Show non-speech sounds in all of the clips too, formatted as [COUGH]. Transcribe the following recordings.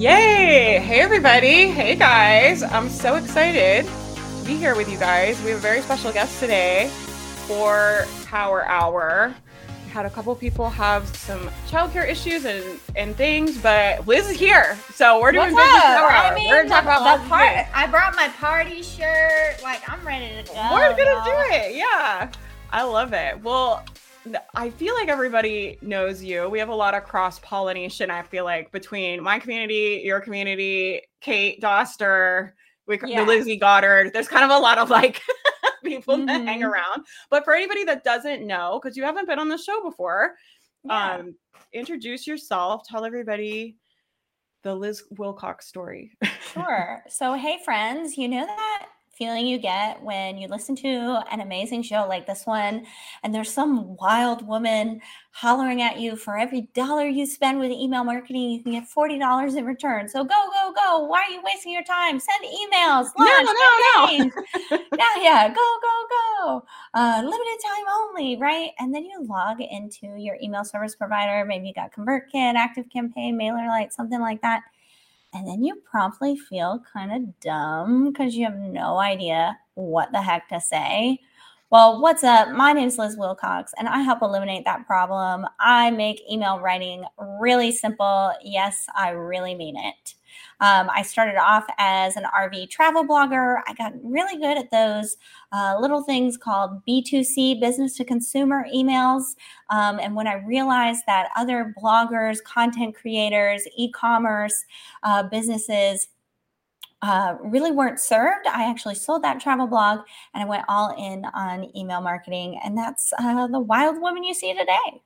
Yay! Hey, everybody. Hey, guys. I'm so excited to be here with you guys. We have a very special guest today for Power Hour. We had a couple people have some childcare issues and, and things, but Liz is here. So we're doing What's business up? Power Hour. I mean, we're going to talk about lots part. I brought my party shirt. Like I'm ready to go. We're going to do it. Yeah. I love it. Well, I feel like everybody knows you. We have a lot of cross pollination. I feel like between my community, your community, Kate Doster, we, Yeah. the Lizzie Goddard. There's kind of a lot of like [LAUGHS] people that hang Mhm. around. But for anybody that doesn't know, because you haven't been on the show before, Yeah. um, introduce yourself. Tell everybody the Liz Wilcox story. [LAUGHS] Sure. So, hey, friends, you know that feeling you get when you listen to an amazing show like this one, and there's some wild woman hollering at you for every dollar you spend with email marketing, you can get $40 in return. So, go, go, go. Why are you wasting your time? Send emails. No, launch no, no. campaigns. [LAUGHS] yeah, yeah. Go, go, go. Uh, limited time only, right? And then you log into your email service provider. Maybe you got ConvertKit, ActiveCampaign, MailerLite, something like that. And then you promptly feel kind of dumb because you have no idea what the heck to say. Well, what's up? My name is Liz Wilcox, and I help eliminate that problem. I make email writing really simple. Yes, I really mean it. Um, I started off as an RV travel blogger. I got really good at those uh, little things called B2C, business to consumer emails. Um, and when I realized that other bloggers, content creators, e commerce uh, businesses uh, really weren't served, I actually sold that travel blog and I went all in on email marketing. And that's uh, the wild woman you see today.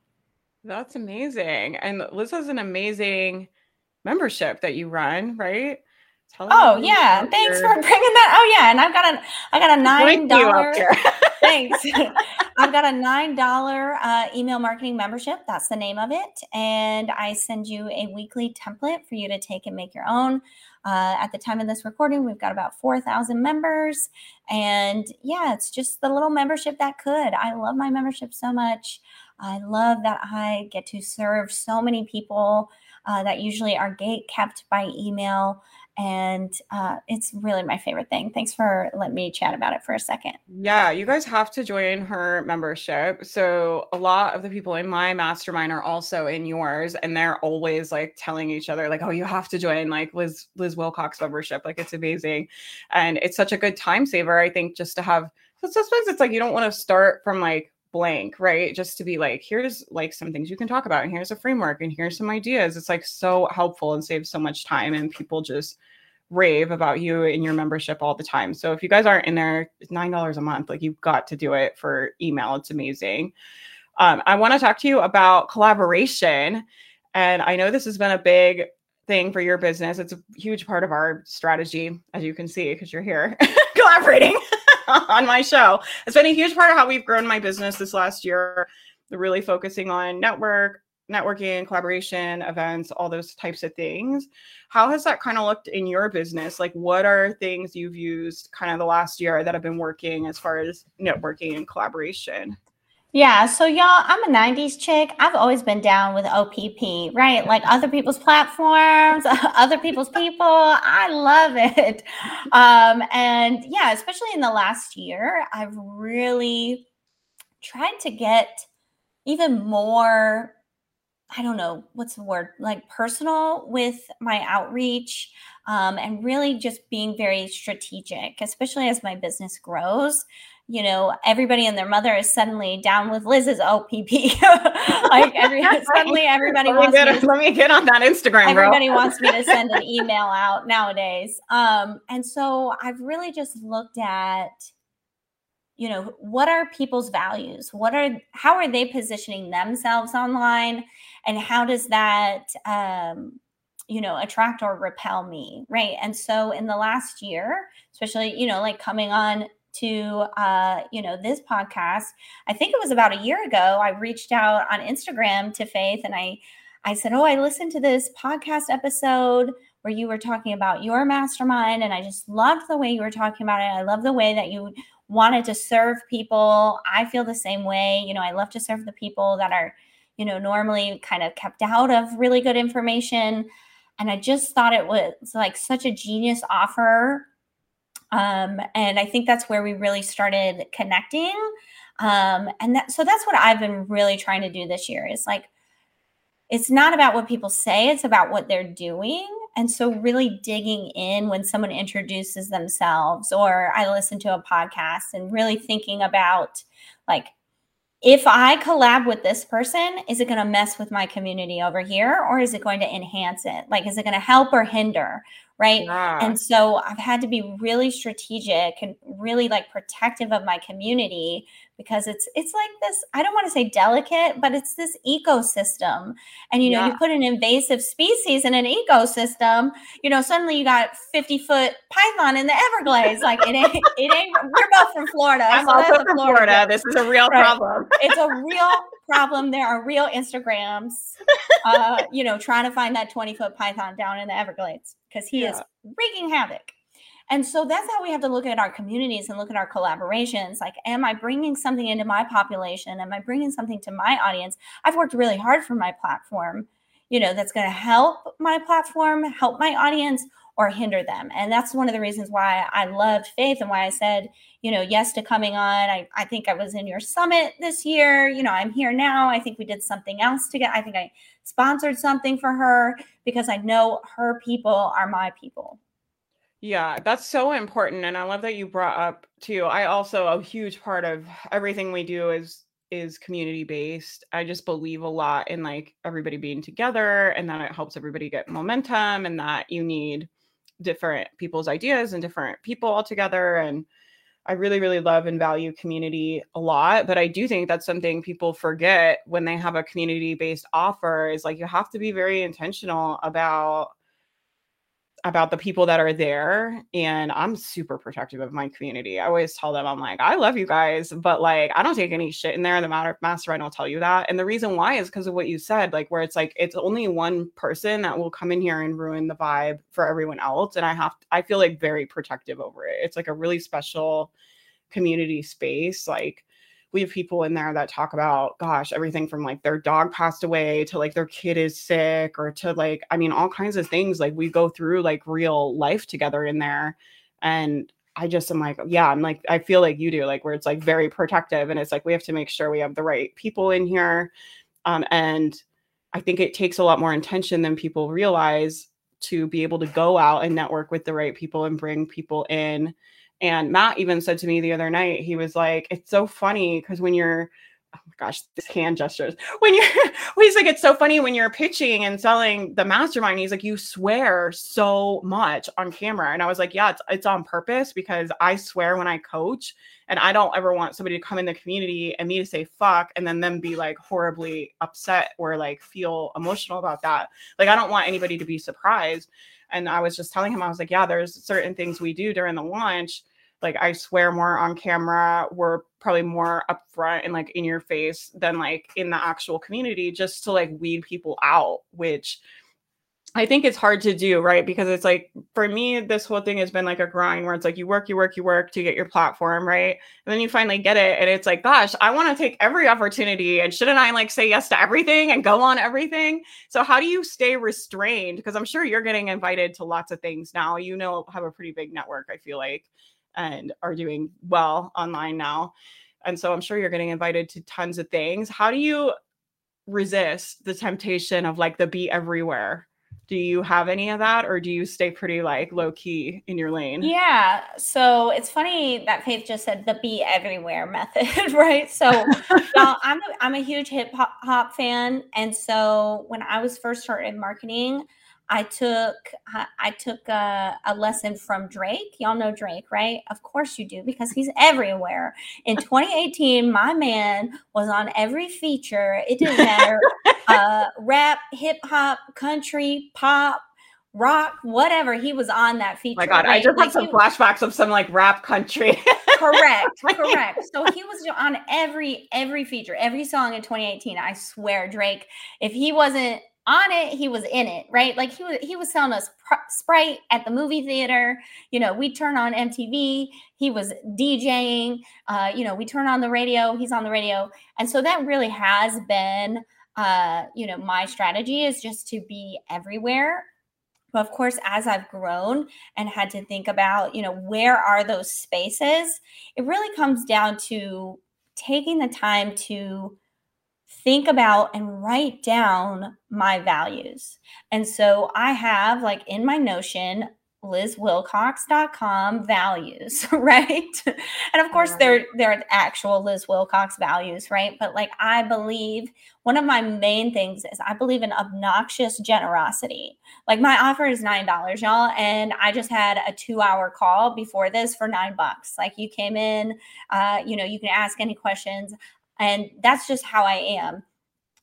That's amazing. And Liz has an amazing membership that you run, right? Tell Oh yeah, thanks your- for bringing that. Oh yeah, and I've got a I got a [LAUGHS] nine dollar. [LAUGHS] Thanks. [LAUGHS] I've got a nine dollar uh, email marketing membership. That's the name of it, and I send you a weekly template for you to take and make your own. Uh, at the time of this recording, we've got about four thousand members, and yeah, it's just the little membership that could. I love my membership so much. I love that I get to serve so many people uh, that usually are gate kept by email. And uh, it's really my favorite thing. Thanks for letting me chat about it for a second. Yeah, you guys have to join her membership. So a lot of the people in my mastermind are also in yours, and they're always like telling each other, like, "Oh, you have to join like Liz Liz Wilcox membership. Like, it's amazing, and it's such a good time saver. I think just to have. So sometimes it's like you don't want to start from like blank, right? Just to be like, here's like some things you can talk about, and here's a framework, and here's some ideas. It's like so helpful and saves so much time, and people just rave about you in your membership all the time. So if you guys aren't in there, it's nine dollars a month. Like you've got to do it for email. It's amazing. Um, I want to talk to you about collaboration, and I know this has been a big thing for your business. It's a huge part of our strategy, as you can see, because you're here [LAUGHS] collaborating [LAUGHS] [LAUGHS] on my show. It's been a huge part of how we've grown my business this last year. Really focusing on network, networking, collaboration, events, all those types of things. How has that kind of looked in your business? Like, what are things you've used kind of the last year that have been working as far as networking and collaboration? Yeah, so y'all, I'm a 90s chick. I've always been down with OPP, right? Like other people's platforms, [LAUGHS] other people's people. I love it. Um, and yeah, especially in the last year, I've really tried to get even more I don't know what's the word like personal with my outreach um, and really just being very strategic, especially as my business grows. You know, everybody and their mother is suddenly down with Liz's OPP. [LAUGHS] like every, [LAUGHS] suddenly, everybody Let wants me to let me get on that Instagram, bro. everybody wants me to [LAUGHS] send an email out nowadays. Um, and so i've really just looked at you know what are people's values? What are how are they positioning themselves online? And how does that um, you know attract or repel me? Right. And so in the last year especially you know like coming on to uh, you know this podcast. I think it was about a year ago i reached out on instagram to faith and i i said oh i listened to this podcast episode where you were talking about your mastermind and i just loved the way you were talking about it. I love the way that you wanted to serve people. I feel the same way. You know i love to serve the people that are you know normally kind of kept out of really good information. And I just thought it was like such a genius offer. Um, and I think that's where we really started connecting. Um, and that, so that's what I've been really trying to do this year is like, it's not about what people say, it's about what they're doing. And so, really digging in when someone introduces themselves, or I listen to a podcast and really thinking about like, if I collab with this person, is it going to mess with my community over here or is it going to enhance it? Like, is it going to help or hinder? Right. Yeah. And so I've had to be really strategic and really like protective of my community because it's it's like this i don't want to say delicate but it's this ecosystem and you know yeah. you put an invasive species in an ecosystem you know suddenly you got 50 foot python in the everglades like it ain't it ain't we're both from florida i'm so also from florida. florida. this is a real right. problem it's a [LAUGHS] real problem there are real instagrams uh you know trying to find that 20 foot python down in the everglades because he yeah. is wreaking havoc and so that's how we have to look at our communities and look at our collaborations. Like, am I bringing something into my population? Am I bringing something to my audience? I've worked really hard for my platform, you know, that's going to help my platform, help my audience, or hinder them. And that's one of the reasons why I loved Faith and why I said, you know, yes to coming on. I, I think I was in your summit this year. You know, I'm here now. I think we did something else together. I think I sponsored something for her because I know her people are my people. Yeah, that's so important. And I love that you brought up too. I also a huge part of everything we do is is community based. I just believe a lot in like everybody being together and that it helps everybody get momentum and that you need different people's ideas and different people all together. And I really, really love and value community a lot. But I do think that's something people forget when they have a community based offer is like you have to be very intentional about about the people that are there and i'm super protective of my community. I always tell them i'm like i love you guys but like i don't take any shit in there the matter mastermind will tell you that. And the reason why is because of what you said like where it's like it's only one person that will come in here and ruin the vibe for everyone else and i have i feel like very protective over it. It's like a really special community space like we have people in there that talk about gosh everything from like their dog passed away to like their kid is sick or to like i mean all kinds of things like we go through like real life together in there. And i just am like yeah i'm like i feel like you do like where it's like very protective and it's like we have to make sure we have the right people in here. Um, and i think it takes a lot more intention than people realize to be able to go out and network with the right people and bring people in and Matt even said to me the other night, he was like, it's so funny because when you're, oh my gosh, this hand gestures. [LAUGHS] When you're, [LAUGHS] he's like, it's so funny when you're pitching and selling the mastermind. He's like, you swear so much on camera. And I was like, yeah, it's, it's on purpose because I swear when I coach and I don't ever want somebody to come in the community and me to say fuck and then them be like horribly upset or like feel emotional about that. Like, I don't want anybody to be surprised. And I was just telling him, I was like, yeah, there's certain things we do during the launch. Like I swear more on camera. We're probably more upfront and like in your face than like in the actual community just to like weed people out, which I think it's hard to do, right? Because it's like for me, this whole thing has been like a grind where it's like you work, you work, you work to get your platform, right? And then you finally get it, and it's like, gosh, I want to take every opportunity, and shouldn't I like say yes to everything and go on everything? So how do you stay restrained? Because I'm sure you're getting invited to lots of things now. You know, have a pretty big network, I feel like, and are doing well online now, and so I'm sure you're getting invited to tons of things. How do you resist the temptation of like the be everywhere? Do you have any of that or do you stay pretty like low key in your lane yeah so it's funny that faith just said the be everywhere [LAUGHS] method right so [LAUGHS] i'm a, i'm a huge hip hop fan and so when i was first started marketing I took I took a, a, lesson from Drake. Y'all know Drake, right? Of course you do because he's everywhere. In 2018, my man was on every feature. It didn't matter, [LAUGHS] uh, rap, hip hop, country, pop, rock, whatever. He was on that feature. Oh my God, right? I just like some he, flashbacks of some like rap country. correct, [LAUGHS] correct. So he was on every every feature, every song in 2018. I swear, Drake. If he wasn't on it he was in it right like he was he was selling us pr- sprite at the movie theater you know we turn on mtv he was djing uh you know we turn on the radio he's on the radio and so that really has been uh you know my strategy is just to be everywhere But of course, as I've grown and had to think about, you know, where are those spaces, it really comes down to taking the time to think about and write down my values. And so I have like in my Notion lizwilcox.com values, [LAUGHS] right? and of course they're they're actual Liz Wilcox values, right? But like I believe one of my main things is I believe in obnoxious generosity. Like my offer is $9, y'all, and I just had a 2-hour call before this for 9 bucks. Like you came in, uh, you know, you can ask any questions and that's just how I am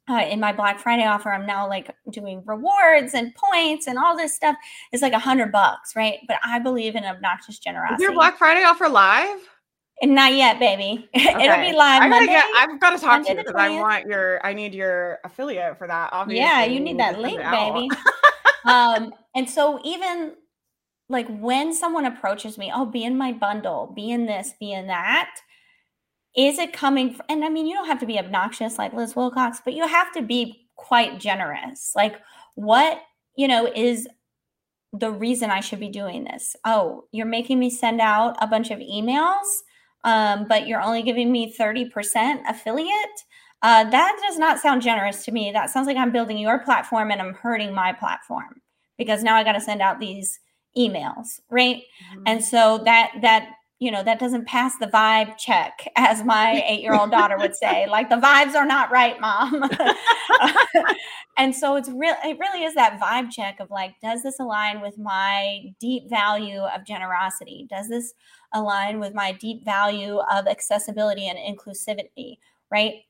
uh, in my Black Friday offer, I'm now like doing rewards and points and all this stuff. It's like a hundred bucks, right? But I believe in obnoxious generosity. Is your Black Friday offer live? And not yet, baby. Okay. [LAUGHS] It'll be live. I gotta Monday, get. I've got to talk Monday to you because I want your. I need your affiliate for that. Obviously, yeah, you need that link, baby. [LAUGHS] um, and so even like when someone approaches me, oh, be in my bundle, be in this, be in that is it coming from, and i mean you don't have to be obnoxious like liz wilcox but you have to be quite generous. Like what you know is the reason i should be doing this? Oh you're making me send out a bunch of emails um, but you're only giving me 30% affiliate? Uh, that does not sound generous to me. That sounds like i'm building your platform and i'm hurting my platform because now i got to send out these emails right? Mm-hmm. and so that that you know that doesn't pass the vibe check as my [LAUGHS] eight year old daughter would say like the vibes are not right mom. [LAUGHS] And so it's real it really is that vibe check of like does this align with my deep value of generosity? Does this align with my deep value of accessibility and inclusivity right?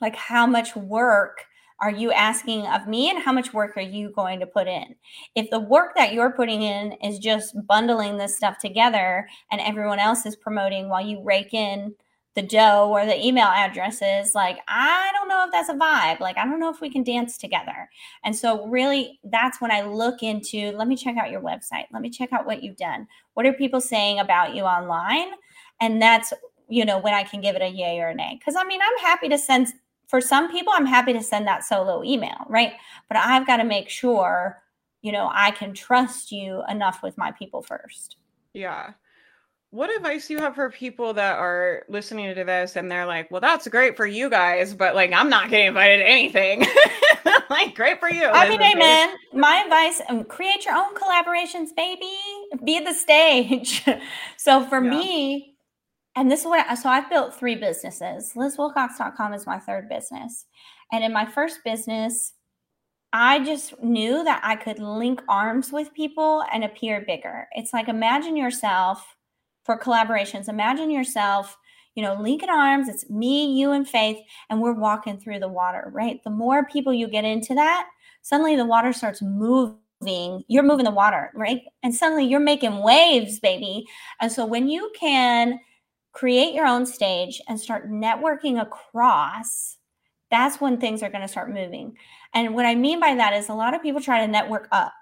Like how much work are you asking of me and how much work are you going to put in? If the work that you're putting in is just bundling this stuff together and everyone else is promoting while you rake in the dough or the email addresses like i don't know if that's a vibe. Like i don't know if we can dance together. And so really that's when i look into let me check out your website. Let me check out what you've done. What are people saying about you online? And that's you know when i can give it a yay or a nay. Because i mean i'm happy to send for some people, I'm happy to send that solo email, right? But I've got to make sure, you know, I can trust you enough with my people first. Yeah. What advice do you have for people that are listening to this and they're like, well, that's great for you guys, but like, I'm not getting invited to anything. [LAUGHS] like, great for you. I mean, amen. My advice um, create your own collaborations, baby. Be the stage. [LAUGHS] so for yeah. me, and this is what I, so I've built three businesses. LizWilcox.com is my third business. And in my first business, I just knew that I could link arms with people and appear bigger. It's like imagine yourself for collaborations. Imagine yourself, you know, linking arms. It's me, you, and Faith, and we're walking through the water, right? The more people you get into that, suddenly the water starts moving you're moving the water, right? And suddenly you're making waves, baby. And so when you can create your own stage and start networking across, that's when things are going to start moving. And what I mean by that is a lot of people try to network up,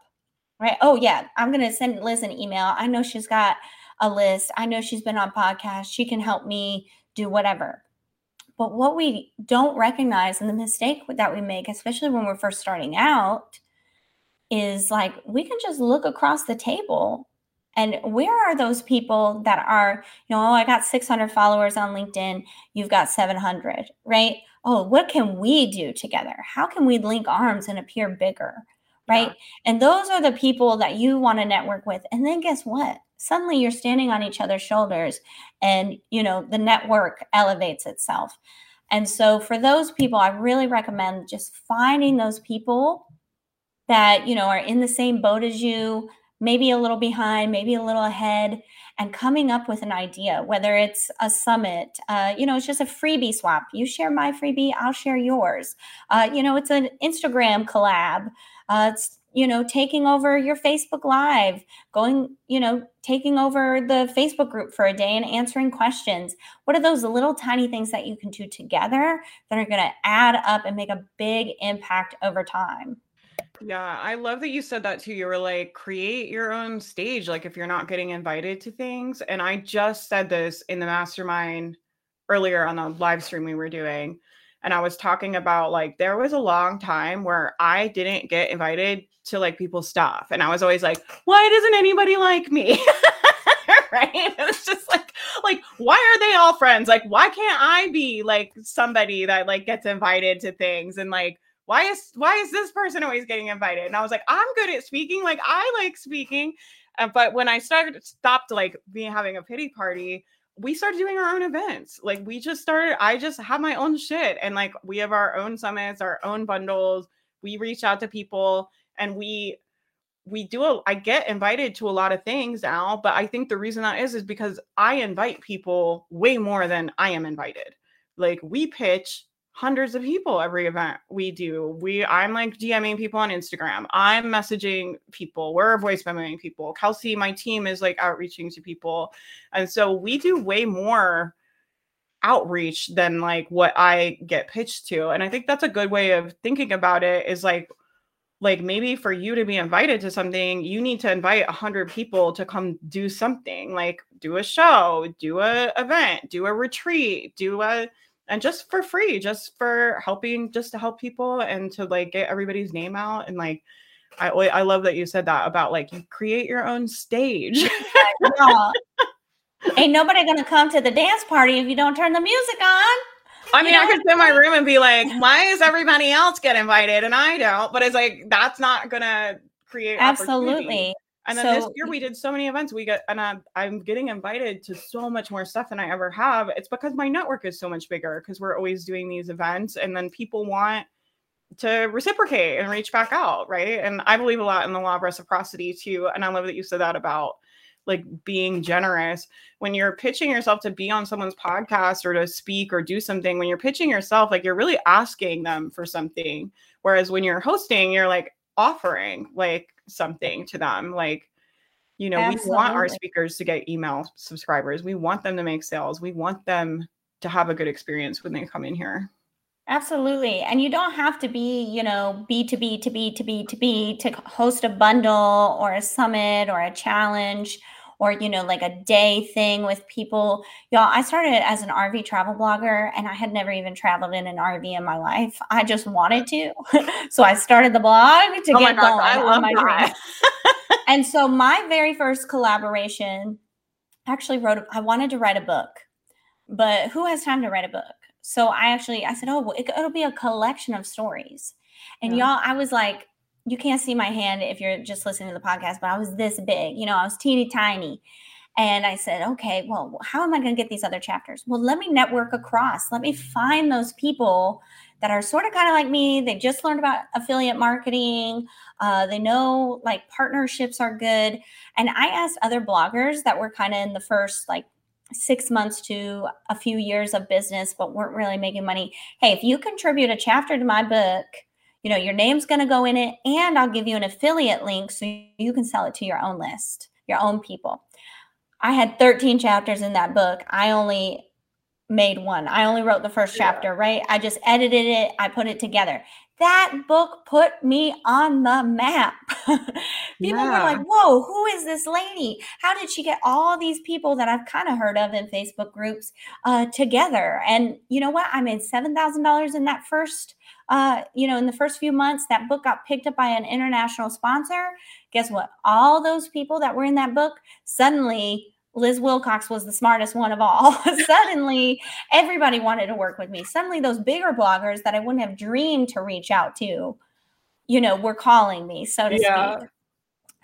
right? Oh, yeah, I'm going to send Liz an email. I know she's got a list. I know she's been on podcasts. She can help me do whatever. But what we don't recognize and the mistake that we make, especially when we're first starting out, is like we can just look across the table and where are those people that are, you know, oh, I got 600 followers on LinkedIn, you've got 700, right? Oh, what can we do together? How can we link arms and appear bigger? Right. Yeah. And those are the people that you want to network with. And then guess what? Suddenly you're standing on each other's shoulders and, you know, the network elevates itself. And so for those people, I really recommend just finding those people that, you know, are in the same boat as you, maybe a little behind, maybe a little ahead, and coming up with an idea, whether it's a summit, uh, you know, it's just a freebie swap. You share my freebie, I'll share yours. Uh, you know, it's an Instagram collab. Uh, it's, you know, taking over your Facebook Live, going, you know, taking over the Facebook group for a day and answering questions. What are those little tiny things that you can do together that are going to add up and make a big impact over time? Yeah, I love that you said that too. You were like, create your own stage, like if you're not getting invited to things. And I just said this in the mastermind earlier on the live stream we were doing and I was talking about like there was a long time where I didn't get invited to like people's stuff. And I was always like, why doesn't anybody like me? [LAUGHS] right? It's just like, like, why are they all friends? Like, why can't I be like somebody that like gets invited to things and like why is why is this person always getting invited? And I was like, I'm good at speaking, like I like speaking. Uh, but when I started stopped like being having a pity party, we started doing our own events. Like we just started, I just have my own shit. And like we have our own summits, our own bundles. We reach out to people and we we do a, I get invited to a lot of things now, but I think the reason that is is because I invite people way more than I am invited. Like we pitch hundreds of people every event we do. We I'm like DMing people on Instagram. I'm messaging people. We're voice memoing people. Kelsey, my team is like outreaching to people. And so we do way more outreach than like what I get pitched to. And I think that's a good way of thinking about it is like like maybe for you to be invited to something you need to invite 100 people to come do something like do a show do a event do a retreat do a and just for free, just for helping, just to help people and to like get everybody's name out. And like, I I love that you said that about like you create your own stage. [LAUGHS] yeah. Ain't nobody gonna come to the dance party if you don't turn the music on. I mean, you know? I could sit in my room and be like, why is everybody else get invited and I don't? But it's like that's not gonna create absolutely. And then so, this year we did so many events. We get and I'm, I'm getting invited to so much more stuff than I ever have. It's because my network is so much bigger because we're always doing these events, and then people want to reciprocate and reach back out, right? And I believe a lot in the law of reciprocity too. And I love that you said that about like being generous when you're pitching yourself to be on someone's podcast or to speak or do something when you're pitching yourself like you're really asking them for something whereas when you're hosting you're like offering like something to them like you know Absolutely. we want our speakers to get email subscribers we want them to make sales we want them to have a good experience when they come in here Absolutely. And you don't have to be, you know, B2B to B to B to B to host a bundle or a summit or a challenge or, you know, like a day thing with people. Y'all, I started as an RV travel blogger and I had never even traveled in an RV in my life. I just wanted to. [LAUGHS] so I started the blog to oh get going I love my that. [LAUGHS] and so my very first collaboration actually wrote, I wanted to write a book, but who has time to write a book? So I actually, I said, oh, well, it, will be a collection of stories. And yeah. y'all, I was like, you can't see my hand if you're just listening to the podcast, but I was this big, you know, I was teeny tiny. And I said, okay, well, how am I going to get these other chapters? Well, let me network across. Let me find those people that are sort of kind of like me. They just learned about affiliate marketing. Uh, they know like partnerships are good. And I asked other bloggers that were kind of in the first like six months to a few years of business, but weren't really making money. Hey, if you contribute a chapter to my book, you know, your name's going to go in it, and I'll give you an affiliate link so you can sell it to your own list, your own people. I had 13 chapters in that book. I only made one. I only wrote the first chapter, right? I just edited it, I put it together. That book put me on the map. [LAUGHS] people yeah. were like, whoa, who is this lady? How did she get all these people that I've kind of heard of in Facebook groups uh, together? And you know what? I made $7,000 in that first uh, you know, in the first few months, that book got picked up by an international sponsor. Guess what? All those people that were in that book suddenly Liz Wilcox was the smartest one of all. [LAUGHS] Suddenly, everybody wanted to work with me. Suddenly, those bigger bloggers that I wouldn't have dreamed to reach out to, you know, were calling me, so to yeah. speak.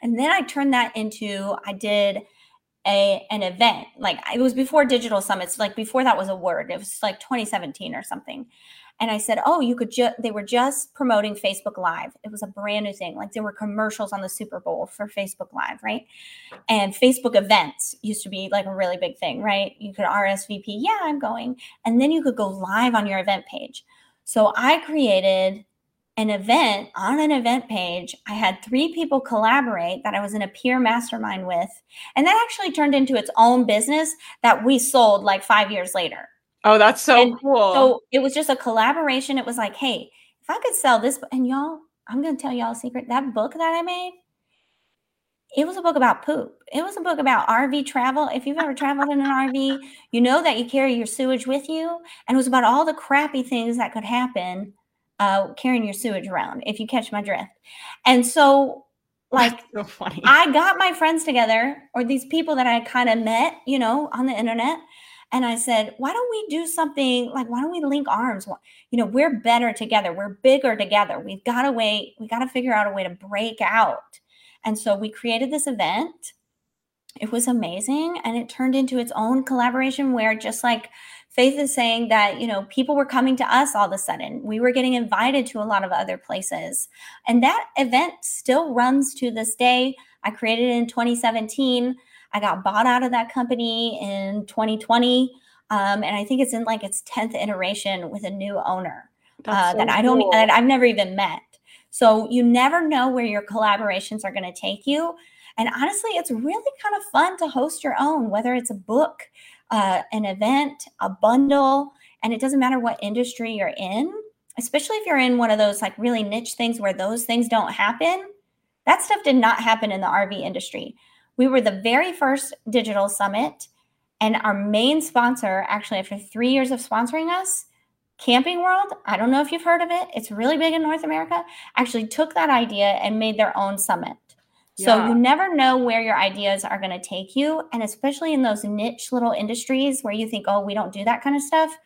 And then I turned that into I did a an event. Like it was before digital summits, like before that was a word. It was like 2017 or something and I said, "Oh, you could just." They were just promoting Facebook Live. It was a brand new thing. Like there were commercials on the Super Bowl for Facebook Live, right? And Facebook events used to be like a really big thing, right? You could RSVP, yeah, I'm going, and then you could go live on your event page. So I created an event on an event page. I had three people collaborate that I was in a peer mastermind with, and that actually turned into its own business that we sold like five years later. Oh, that's so and cool. So it was just a collaboration. It was like, hey, if I could sell this, and y'all, I'm going to tell y'all a secret. That book that I made, it was a book about poop. It was a book about RV travel. If you've ever traveled in an RV, you know that you carry your sewage with you. And it was about all the crappy things that could happen uh, carrying your sewage around, if you catch my drift. And so, [LAUGHS] like, so. I got my friends together, or these people that I kind of met, you know, on the internet. And I said, why don't we do something like, why don't we link arms? You know, we're better together. We're bigger together. We've got a way, we got to figure out a way to break out and so we created this event. It was amazing. And it turned into its own collaboration where just like Faith is saying that, you know, people were coming to us all of a sudden. We were getting invited to a lot of other places. And that event still runs to this day. I created it in 2017. I got bought out of that company in 2020. Um, and I think it's in like its 10th iteration with a new owner uh, so that I don't, cool. that I've never even met. So you never know where your collaborations are going to take you. And honestly, it's really kind of fun to host your own, whether it's a book, uh, an event, a bundle, and it doesn't matter what industry you're in, especially if you're in one of those like really niche things where those things don't happen. That stuff did not happen in the RV industry. We were the very first digital summit, and our main sponsor, actually, after three years of sponsoring us, Camping World, I don't know if you've heard of it, it's really big in North America, actually took that idea and made their own summit. So yeah. you never know where your ideas are going to take you. And especially in those niche little industries where you think, oh, we don't do that kind of stuff.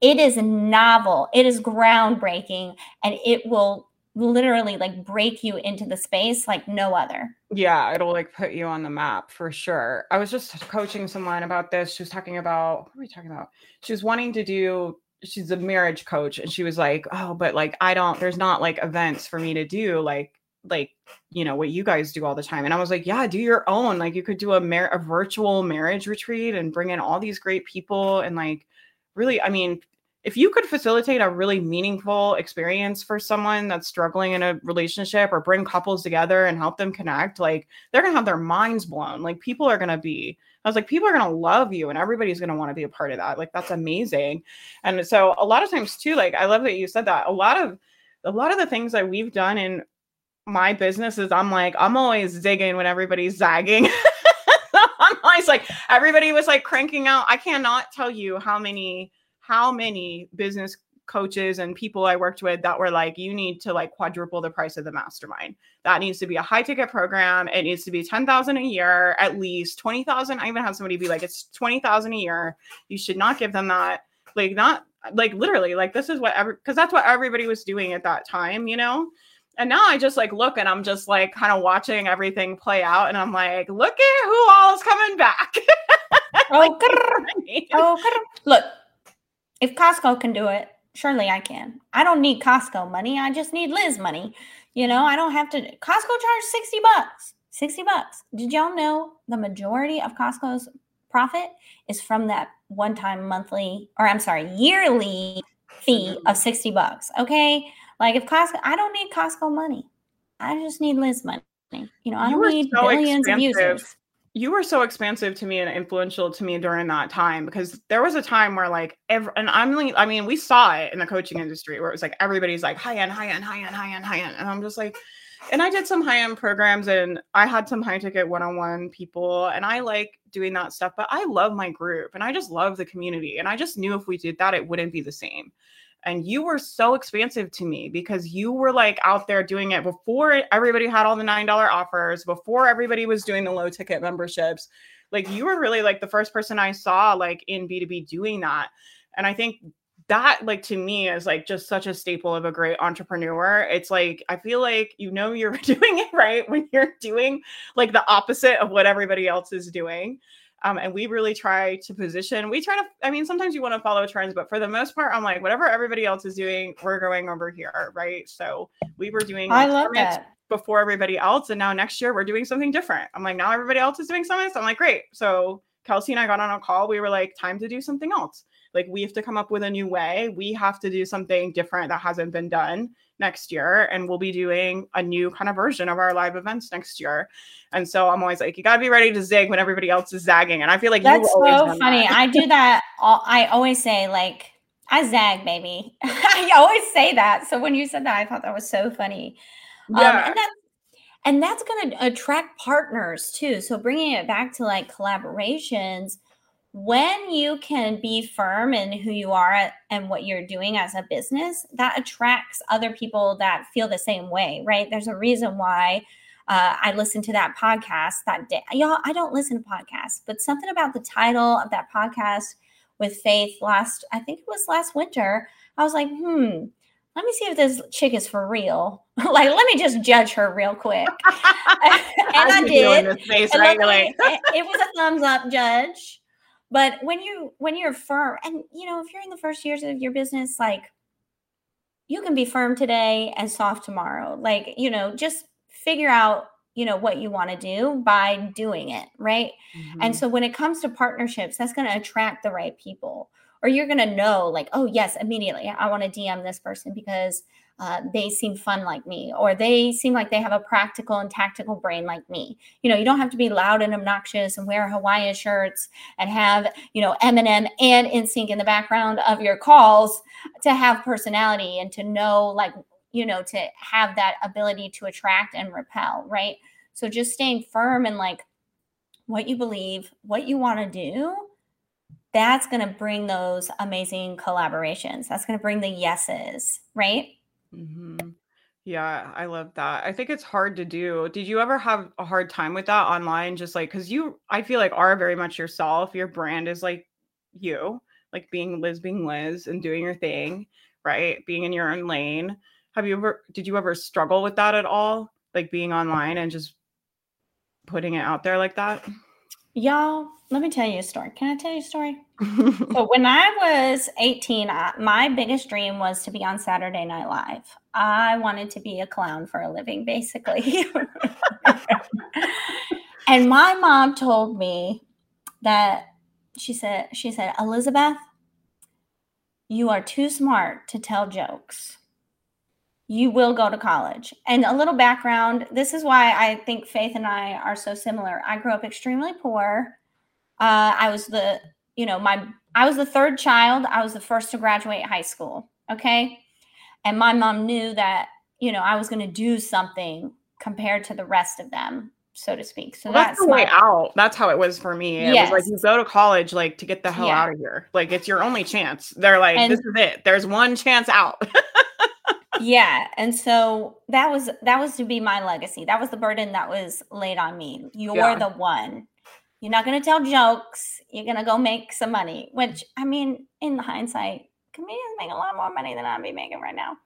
It is novel, it is groundbreaking, and it will literally like break you into the space like no other. Yeah, it'll like put you on the map for sure. I was just coaching someone about this. She was talking about what are we talking about? She was wanting to do she's a marriage coach and she was like oh but like i don't there's not like events for me to do like like you know what you guys do all the time and i was like yeah do your own like you could do a mar- a virtual marriage retreat and bring in all these great people and like really i mean if you could facilitate a really meaningful experience for someone that's struggling in a relationship or bring couples together and help them connect like they're to have their minds blown like people are to be I was like, people are to love you and everybody's want to be a part of that. Like, that's amazing. And so, a lot of times, too, like, I love that you said that. A lot of, a lot of the things that we've done in my business is I'm like, I'm always zigging when everybody's zagging. [LAUGHS] I'm always like, everybody was like cranking out. I cannot tell you how many, how many business coaches and people I worked with that were like, you need to like quadruple the price of the mastermind. That needs to be a high ticket program. It needs to be 10,000 a year, at least 20,000. I even had somebody be like, it's 20,000 a year. You should not give them that. Like, not like literally, like, this is what every, because that's what everybody was doing at that time, you know? And now I just like look and I'm just like kind of watching everything play out. And I'm like, look at who all is coming back. [LAUGHS] oh, oh, look, if Costco can do it, surely I can. I don't need Costco money. I just need Liz money. You know, I don't have to. Costco charge 60 bucks. 60 bucks. Did y'all know the majority of Costco's profit is from that one time monthly, or I'm sorry, yearly fee of 60 bucks? Okay. Like if Costco, I don't need Costco money. I just need Liz money. You know, I don't need so billions expensive. of users you were so expansive to me and influential to me during that time because there was a time where like every and I'm like I mean we saw it in the coaching industry where it was like everybody's like high end high end high end high end high end and I'm just like and I did some high end programs and I had some high ticket one on one people and I like doing that stuff but I love my group and I just love the community and I just knew if we did that it wouldn't be the same and you were so expansive to me because you were like out there doing it before everybody had all the $9 offers, before everybody was doing the low ticket memberships. Like you were really like the first person I saw like in B2B doing that. And I think that like to me is like just such a staple of a great entrepreneur. It's like I feel like you know you're [LAUGHS] doing it right when you're doing like the opposite of what everybody else is doing. Um, and we really try to position. We try to, I mean, sometimes you want to follow trends, but for the most part, I'm like, whatever everybody else is doing, we're going over here, right? So we were doing. I love that. Before everybody else, and now next year we're doing something different. I'm like, now everybody else is doing something. So I'm like, great. So Kelsey and I got on a call. We were like, time to do something else. Like we have to come up with a new way. We have to do something different that hasn't been done next year. And we'll be doing a new kind of version of our live events next year. And so I'm always like, you got to be ready to zig when everybody else is zagging. And I feel like that's so funny. That. I do that. All, I always say, like, I zag, baby. [LAUGHS] I always say that. So when you said that, I thought that was so funny. Um, yeah. Um, and that's and that's going to attract partners too. So bringing it back to like collaborations, when you can be firm in who you are and what you're doing as a business, that attracts other people that feel the same way, right? There's a reason why uh, I listened to that podcast that day. Y'all, I don't listen to podcasts, but something about the title of that podcast with Faith last, I think it was last winter. I was like, hmm, let me see if this chick is for real. [LAUGHS] like, let me just judge her real quick. [LAUGHS] [LAUGHS] and I, I did. Right? it was a thumbs up judge. But when you when you're firm, and you know, if you're in the first years of your business, like you can be firm today and soft tomorrow. Like, you know, just figure out you know what you want to do by doing it right mm-hmm. and so when it comes to partnerships that's going to attract the right people or you're going to know like oh yes immediately i want to dm this person because uh, they seem fun like me or they seem like they have a practical and tactical brain like me you know you don't have to be loud and obnoxious and wear hawaiian shirts and have you know eminem and NSYNC in the background of your calls to have personality and to know like you know to have that ability to attract and repel right so just staying firm and like what you believe what you want to do that's going to bring those amazing collaborations. That's going to bring the yeses, right? Mm-hmm. Yeah, I love that. I think it's hard to do. Did you ever have a hard time with that online? Just like, because you, I feel like, are very much yourself. Your brand is like you, like being Liz, being Liz, and doing your thing, right? Being in your own lane. Have you ever, did you ever struggle with that at all? Like being online and just putting it out there like that? Y'all, let me tell you a story. Can I tell you a story? [LAUGHS] so when I was 18, I, my biggest dream was to be on Saturday Night Live. I wanted to be a clown for a living, basically. [LAUGHS] and my mom told me that she said, she said, Elizabeth, you are too smart to tell jokes you will go to college. And a little background this is why I think Faith and I are so similar. I grew up extremely poor. Uh, I was the, you know, my, I was the third child. I was the first to graduate high school. Okay. And my mom knew that, you know, I was going to do something compared to the rest of them so to speak. So well, that's, that's, the way out. That's how it was for me. It yes. was like you go to college like to get the hell yeah. out of here. Like it's your only chance. They're like, and, this is it. There's one chance out. [LAUGHS] [LAUGHS] yeah and so that was that was to be my legacy. That was the burden that was laid on me. You're yeah. the one. You're not going to tell jokes. You're going to go make some money which i mean in hindsight comedians make a lot more money than i'd be making right now.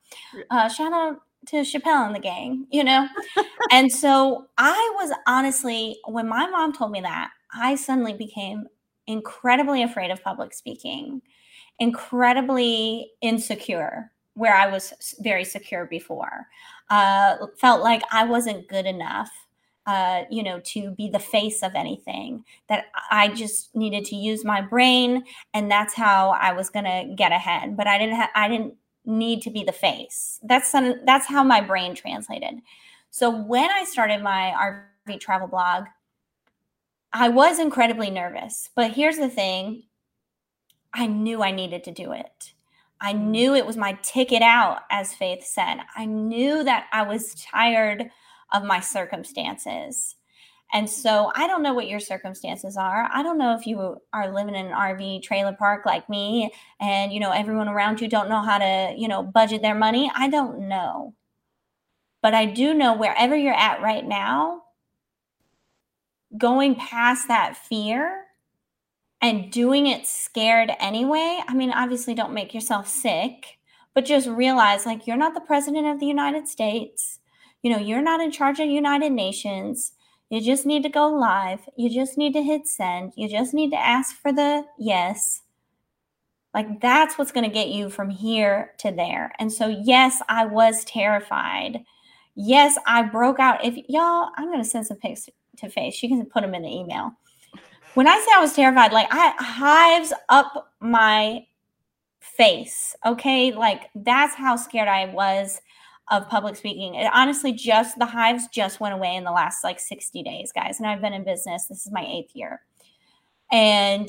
Uh, shout out to chappelle and the gang you know? [LAUGHS] And so i was honestly when my mom told me that i suddenly became incredibly afraid of public speaking incredibly insecure where I was very secure before. Uh, felt like I wasn't good enough, uh, you know, to be the face of anything. That I just needed to use my brain, and that's how I was going to get ahead. But I didn't. Ha- I didn't need to be the face. That's some, that's how my brain translated. So when I started my RV travel blog, I was incredibly nervous. But here's the thing. I knew I needed to do it. I knew it was my ticket out, as Faith said. I knew that I was tired of my circumstances. And so I don't know what your circumstances are. I don't know if you are living in an RV trailer park like me and you know everyone around you don't know how to, you know, budget their money. I don't know. But I do know wherever you're at right now, going past that fear and doing it scared anyway, I mean, obviously don't make yourself sick, but just realize like you're not the president of the United States. You know, you're not in charge of United Nations. You just need to go live. You just need to hit send. You just need to ask for the yes. Like that's what's going to get you from here to there. And so, yes, I was terrified. Yes, I broke out. If y'all, I'm going to send some pics to Faith. You can put them in the email when I say I was terrified, like I hives up my face. Okay. Like that's how scared I was of public speaking. It honestly just the hives just went away in the last like 60 days, guys. And I've been in business. This is my eighth year. And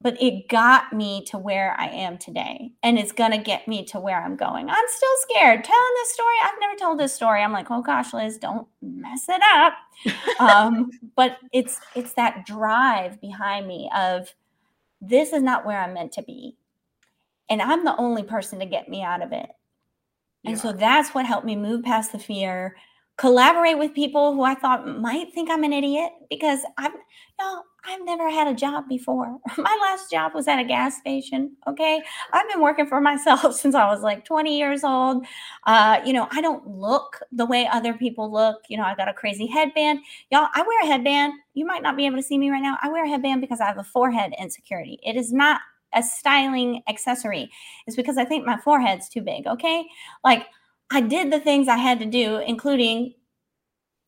but it got me to where I am today. And it's going to get me to where I'm going. I'm still scared telling this story. I've never told this story. I'm like, oh gosh, Liz, don't mess it up. [LAUGHS] um, but it's it's that drive behind me of this is not where I'm meant to be. And I'm the only person to get me out of it. And yeah. so that's what helped me move past the fear, collaborate with people who I thought might think I'm an idiot because I've, you know, I've never had a job before. [LAUGHS] My last job was at a gas station. Okay. I've been working for [LAUGHS] myself since I was like 20 years old. Uh, you know, I don't look the way other people look. You know, I got a crazy headband. Y'all, I wear a headband. You might not be able to see me right now. I wear a headband because I have a forehead insecurity. It is not a styling accessory. It's because I think my forehead's too big. Okay. Like I did the things I had to do, including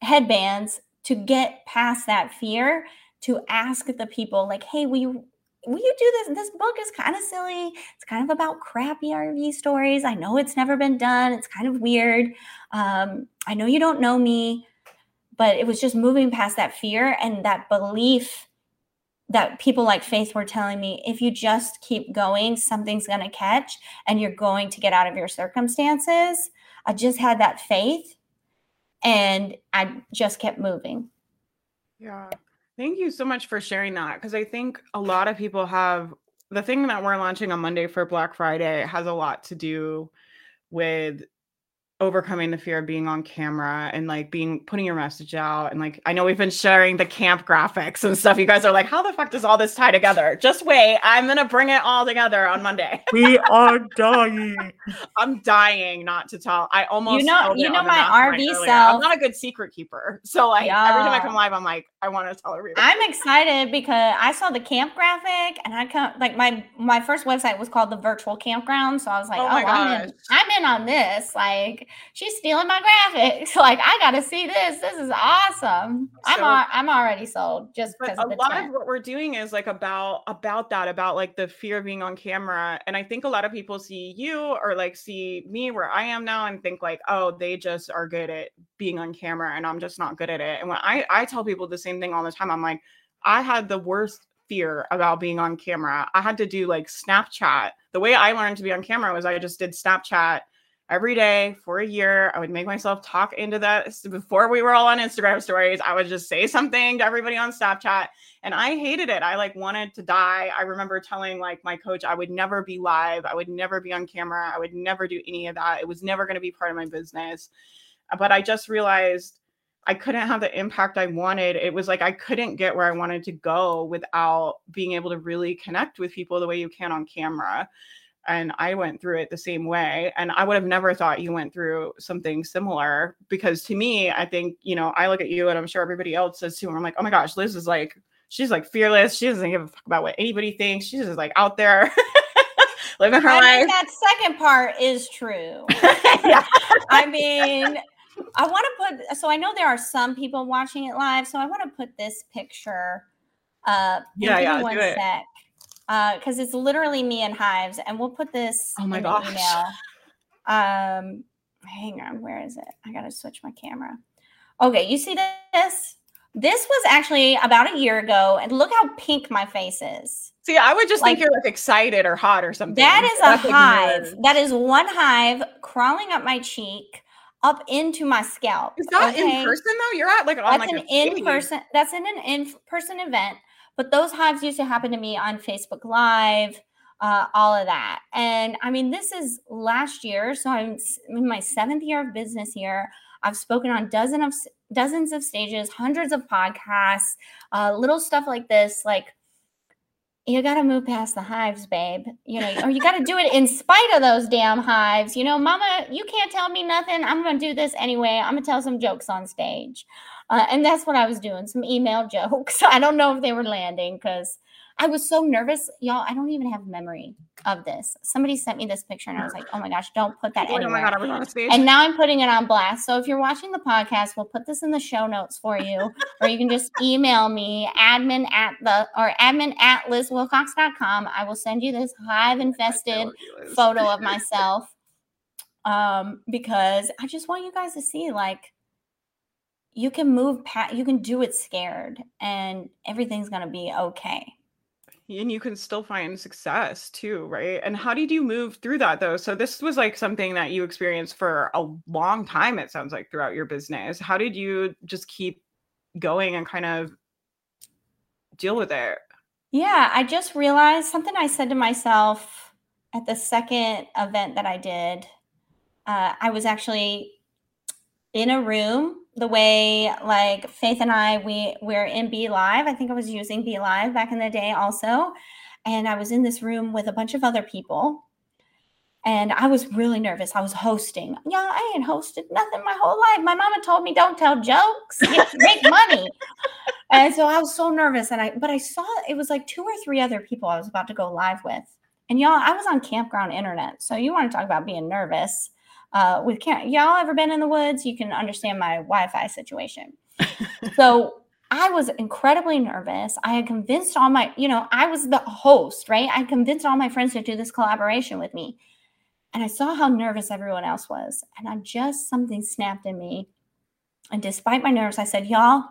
headbands to get past that fear to ask the people like hey will you will you do this? This book is kind of silly. It's kind of about crappy rv stories. I know it's never been done. It's kind of weird. Um, i know you don't know me. But it was just moving past that fear and that belief that people like faith were telling me if you just keep going something's going to catch and you're going to get out of your circumstances. I just had that faith and i just kept moving. Yeah Thank you so much for sharing that because I think a lot of people have the thing that we're launching on Monday for Black Friday has a lot to do with overcoming the fear of being on camera and like being putting your message out and like I know we've been sharing the camp graphics and stuff. You guys are like, how the fuck does all this tie together? Just wait, I'm gonna bring it all together on Monday. [LAUGHS] we are dying. [LAUGHS] I'm dying not to tell. I almost you know you know my RV self. I'm not a good secret keeper, so like yeah. every time I come live, I'm like, I want to tell everybody. I'm excited because I saw the camp graphic and I come like my my first website was called the virtual campground, so I was like, oh, oh I'm in, I'm in on this, like she's stealing my graphics. [LAUGHS] Like, I got to see this. This is awesome. So, I'm al- I'm already sold just because a lot of what we're doing is like about about that about like the fear of being on camera. And I think a lot of people see you or like see me where I am now and think like, oh, they just are good at being on camera and I'm just not good at it. And when I I tell people the same thing all the time, I'm like, I had the worst fear about being on camera. I had to do like Snapchat. The way I learned to be on camera was I just did Snapchat every day for a year. I would make myself talk into that before we were all on Instagram stories. I would just say something to everybody on Snapchat and I hated it. I like wanted to die. I remember telling like my coach I would never be live. I would never be on camera. I would never do any of that. It was never going to be part of my business. Uh, but I just realized I couldn't have the impact I wanted. It was like I couldn't get where I wanted to go without being able to really connect with people the way you can on camera and I went through it the same way. And I would have never thought you went through something similar because to me, I think, you know, I look at you and I'm sure everybody else does too. And I'm like, oh my gosh, Liz is like, she's like fearless. She doesn't give a fuck about what anybody thinks. She's just like out there [LAUGHS] living her I life. that second part is true. [LAUGHS] I mean, I want to put, so I know there are some people watching it live. So I want to put this picture uh, yeah, yeah, one sec. It because uh, it's literally me and Hives, and we'll put this oh my in gosh. email. Um, hang on, where is it? I gotta switch my camera. Okay, you see this? This was actually about a year ago, and look how pink my face is. See, I would just like, think you're like excited or hot or something. That is That's a hive. Like that is one hive crawling up my cheek, up into my scalp. Is that okay? in person though? You're at like on that's like an in person. That's in an in person event. But those hives used to happen to me on Facebook Live, uh, all of that. And I mean, this is last year, so I'm in my seventh year of business here. I've spoken on dozens of dozens of stages, hundreds of podcasts, uh, little stuff like this, like you got to move past the hives, babe. You know, or you got to do it in spite of those damn hives. You know, mama, you can't tell me nothing. I'm going to do this anyway. I'm going to tell some jokes on stage. Uh, and that's what I was doing some email [LAUGHS] jokes. I don't know if they were landing because I was so nervous. Y'all, I don't even have memory of this. Somebody sent me this picture and I was like, oh my gosh, don't put that anywhere. Oh my God, I was on stage. And now I'm putting it on blast. So if you're watching the podcast, we'll put this in the show notes for you. or you can just [LAUGHS] email me admin at the or admin at lizwilcox.com. I will send you this hive infested photo of [LAUGHS] myself. Um, because I just want you guys to see like you can move past you can do it scared and everything's going to be okay and you can still find success too, right? And how did you move through that though? So this was like something that you experienced for a long time it sounds like throughout your business. How did you just keep going and kind of deal with it? Yeah, I just realized something I said to myself at the second event that I did. Uh, I was actually in a room the way like Faith and I we we're in BeLive. I think I was using BeLive back in the day also. And I was in this room with a bunch of other people. And I was really nervous. I was hosting. Yeah, I ain't hosted nothing my whole life. My mama told me don't tell jokes, make money. [LAUGHS] and so I was so nervous. And I but I saw it was like two or three other people I was about to go live with. And y'all, I was on campground internet. So you want to talk about being nervous uh, with. Y'all ever been in the woods? You can understand my Wi-Fi situation. [LAUGHS] so I was incredibly nervous. I had convinced all my, you know, I was the host, right? I convinced all my friends to do this collaboration with me. And I saw how nervous everyone else was. And I just, something snapped in me. And despite my nerves, I said, y'all,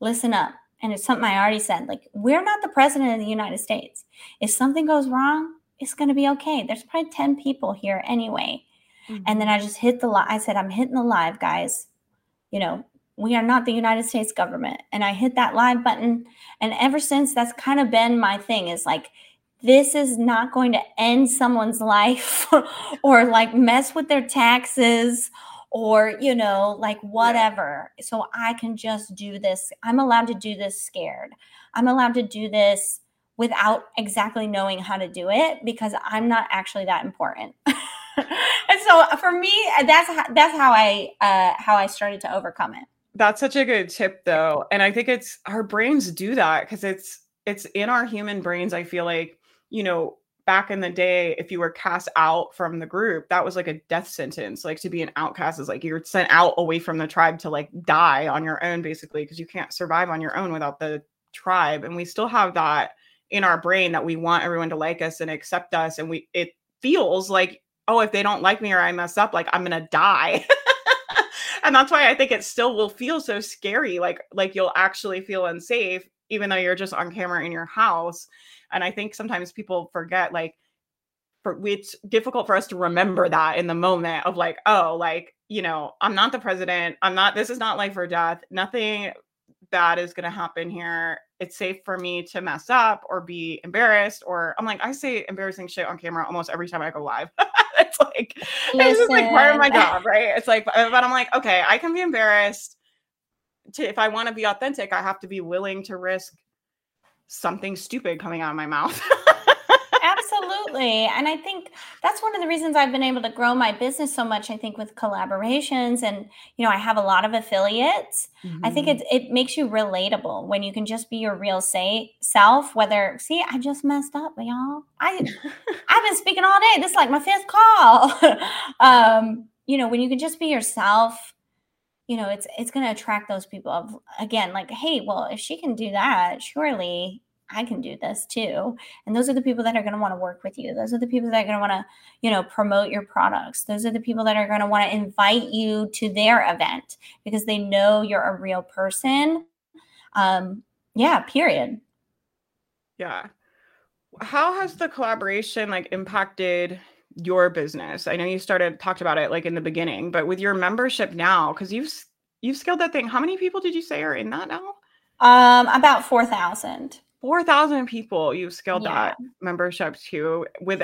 listen up. And it's something I already said. Like, we're not the president of the United States. If something goes wrong, it's going to be okay. There's probably 10 people here anyway. Mm-hmm. And then I just hit the live. I said, I'm hitting the live, guys. You know, we are not the United States government. And I hit that live button. And ever since, that's kind of been my thing is like, this is not going to end someone's [LAUGHS] life or like mess with their taxes or, you know, like whatever. Yeah. So I can just do this. I'm allowed to do this scared. I'm allowed to do this without exactly knowing how to do it because I'm not actually that important. [LAUGHS] so for me, that's how, that's how I uh, how I started to overcome it. That's such a good tip, though, and I think it's our brains do that because it's it's in our human brains. I feel like you know back in the day, if you were cast out from the group, that was like a death sentence. Like to be an outcast is like you're sent out away from the tribe to like die on your own, basically, because you can't survive on your own without the tribe. And we still have that in our brain that we want everyone to like us and accept us. And we it feels like oh, if they don't like me or I mess up, like I'm gonna die. [LAUGHS] and that's why I think it still will feel so scary. Like like you'll actually feel unsafe, even though you're just on camera in your house. And I think sometimes people forget, like, for it's difficult for us to remember that in the moment of like, oh, like, you know, I'm not the president. I'm not, this is not life or death. Nothing bad is going to happen here. It's safe for me to mess up or be embarrassed. Or I'm like, I say embarrassing shit on camera almost every time I go live. [LAUGHS] it's like, Listen. it's just like part of my job, right? It's like, but I'm like, okay, I can be embarrassed. To if I want to be authentic, I have to be willing to risk something stupid coming out of my mouth. [LAUGHS] Absolutely. And I think that's one of the reasons I've been able to grow my business so much. I think with collaborations and, you know, I have a lot of affiliates. Mm-hmm. I think mm-hmm. it, it makes you relatable when you can just be your real say self, whether, see, I just messed up, y'all. I, I've been [LAUGHS] speaking all day. This is like my fifth call. [LAUGHS] um, you know, when you can just be yourself, you know, it's, it's going to attract those people of, again, like, Hey, well, if she can do that, surely I can do this too. And those are the people that are going to want to work with you. Those are the people that are going to want to, you know, promote your products. Those are the people that are going to want to invite you to their event because they know you're a real person. Um, yeah, period. Yeah. How has the collaboration like impacted your business? I know you started talked about it like in the beginning, but with your membership now, because you've you've scaled that thing. How many people did you say are in that now? Um, about four thousand. 4,000 people you've scaled yeah. that membership to with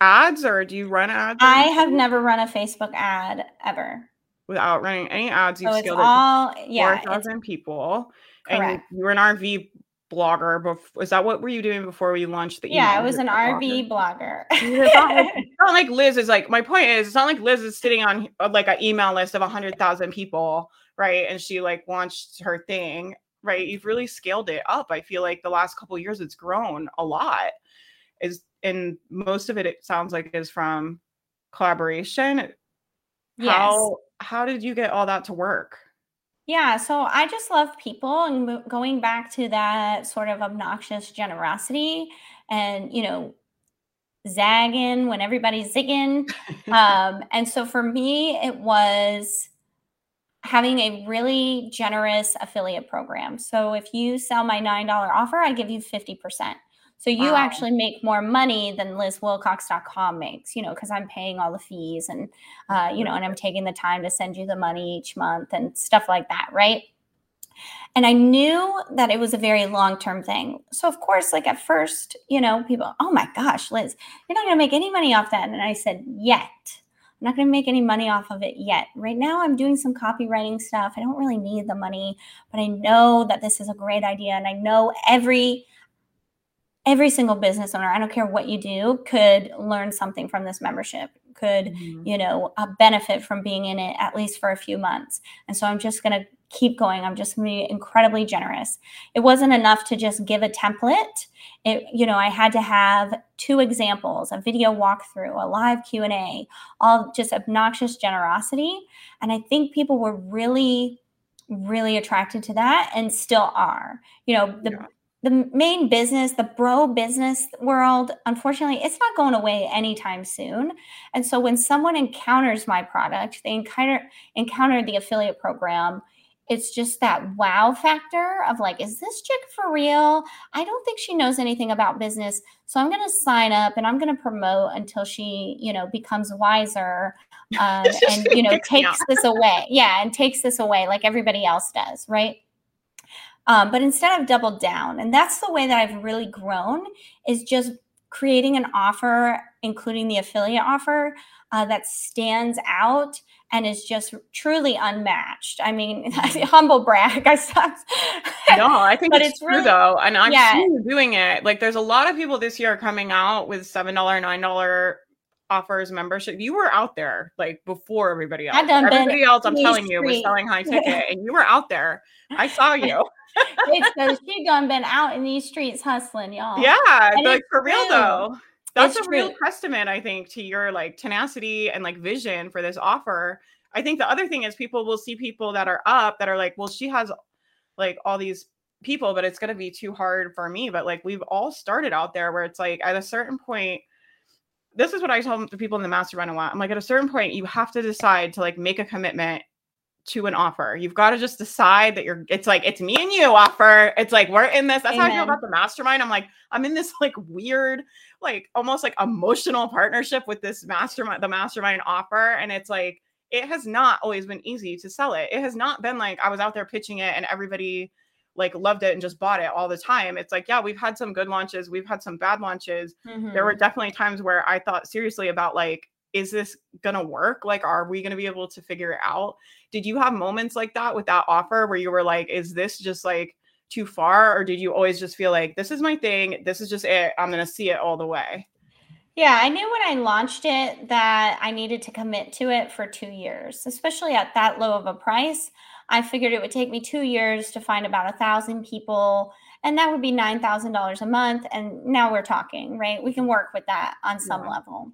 ads or do you run ads? I have never run a Facebook ad ever. Without running any ads, you've so scaled all, it to yeah, 4,000 people. Correct. And you were an RV blogger. Before, is that what were you doing before you launched the Yeah, I was an RV blogger. it's, not like, [LAUGHS] it's, not like, Liz is like, my point is, it's not like Liz is sitting on like an email list of 100,000 people, right? And she like launched her thing right you've really scaled it up i feel like the last couple years it's grown a lot is and most of it it sounds like is from collaboration yes. how how did you get all that to work yeah so i just love people and going back to that sort of obnoxious generosity and you know zagging when everybody's zigging [LAUGHS] um and so for me it was having a really generous affiliate program. So if you sell my $9 offer, I give you 50%. So you Wow. actually make more money than LizWilcox.com makes, you know, because I'm paying all the fees and, uh, you know, and I'm taking the time to send you the money each month and stuff like that, right? And I knew that it was a very long term thing. So, of course, like at first, you know, people, oh my gosh, Liz, you're not going to make any money off that. And I said, yet. I'm not going to make any money off of it yet. Right now, I'm doing some copywriting stuff. I don't really need the money, but I know that this is a great idea. And I know every, every single business owner, I don't care what you do, could learn something from this membership, could Mhm. you know, a benefit from being in it at least for a few months. And so I'm just going to keep going. I'm just going to be incredibly generous. It wasn't enough to just give a template. It, you know, I had to have two examples, a video walkthrough, a live Q&A, all just obnoxious generosity. And I think people were really really attracted to that and still are. You know, the Yeah. The main business, the bro business world, unfortunately, it's not going away anytime soon. And so when someone encounters my product, they encounter encounter the affiliate program. It's just that wow factor of like, is this chick for real? I don't think she knows anything about business. So I'm going to sign up and I'm going to promote until she, you know, becomes wiser [LAUGHS] uh, and, you know, takes this away. Yeah. And takes this away like everybody else does. Right. Um, but instead I've doubled down. And that's the way that I've really grown is just creating an offer, including the affiliate offer uh, that stands out and is just truly unmatched. I mean, [LAUGHS] humble brag. I stopped. no, I think [LAUGHS] But it's, it's true really- though, and I'm yeah. doing it. Like, there's a lot of people this year coming out with seven dollar, nine dollar offers membership. You were out there like before everybody else. Everybody else, I'm telling you, was selling high [LAUGHS] ticket, and you were out there. I saw you. It's because she done been out in these streets hustling, y'all. Yeah, And like for real true. though. That's It's a real true. testament, I think, to your like tenacity and like vision for this offer. I think the other thing is people will see people that are up that are like, well, she has like all these people, but it's gonna be too hard for me. But like we've all started out there where it's like at a certain point, this is what I tell the people in the mastermind a lot. I'm like, at a certain point, you have to decide to like make a commitment to an offer. You've got to just decide that you're it's like it's me and you offer. It's like we're in this. That's how I feel about the mastermind. I'm like, I'm in this like weird, like almost like emotional partnership with this mastermind, the mastermind offer. And it's like it has not always been easy to sell it. It has not been like I was out there pitching it and everybody like loved it and just bought it all the time. It's like, yeah, we've had some good launches, we've had some bad launches Mhm. there were definitely times where I thought seriously about like, is this gonna work? Like, are we gonna be able to figure it out? Did you have moments like that with that offer where you were like, is this just like too far? Or did you always just feel like this is my thing, this is just it, I'm gonna see it all the way? Yeah, I knew when I launched it that I needed to commit to it for two years, especially at that low of a price. I figured it would take me two years to find about a thousand people, and that would be nine thousand dollars a month. And now we're talking, right? We can work with that on some Yeah. level.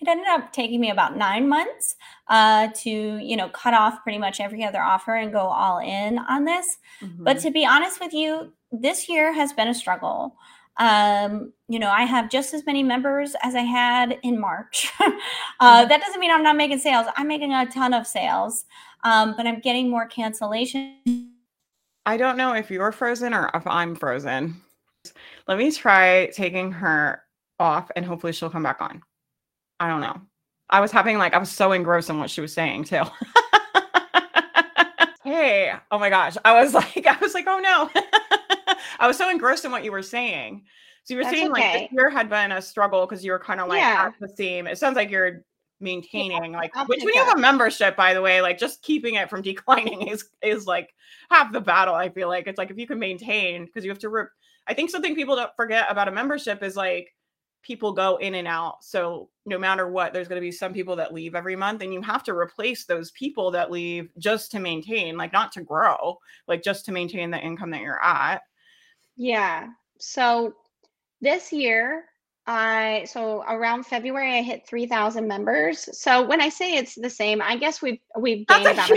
It ended up taking me about nine months uh, to, you know, cut off pretty much every other offer and go all in on this. But Mhm. to be honest with you, this year has been a struggle. Um, you know, I have just as many members as I had in March. [LAUGHS] uh, that doesn't mean I'm not making sales. I'm making a ton of sales, um, but I'm getting more cancellation. I don't know if you're frozen or if I'm frozen. Let me try taking her off and hopefully she'll come back on. I don't know. I was having like I was so engrossed in what she was saying too. [LAUGHS] hey, oh my gosh. I was [LAUGHS] like, I was like, oh no. [LAUGHS] I was so engrossed in what you were saying. So you were That's saying like okay. this year had been a struggle because you were kind of like Yeah. at the same. It sounds like you're maintaining like I'll which when you have a membership by the way like just keeping it from declining is is like half the battle i feel like it's like if you can maintain because you have to re- i think something people don't forget about a membership is like people go in and out so no matter what there's going to be some people that leave every month and you have to replace those people that leave just to maintain like not to grow like just to maintain the income that you're at Yeah. So this year, I so around February I hit 3,000 members. So when I say it's the same, I guess we've we've gained about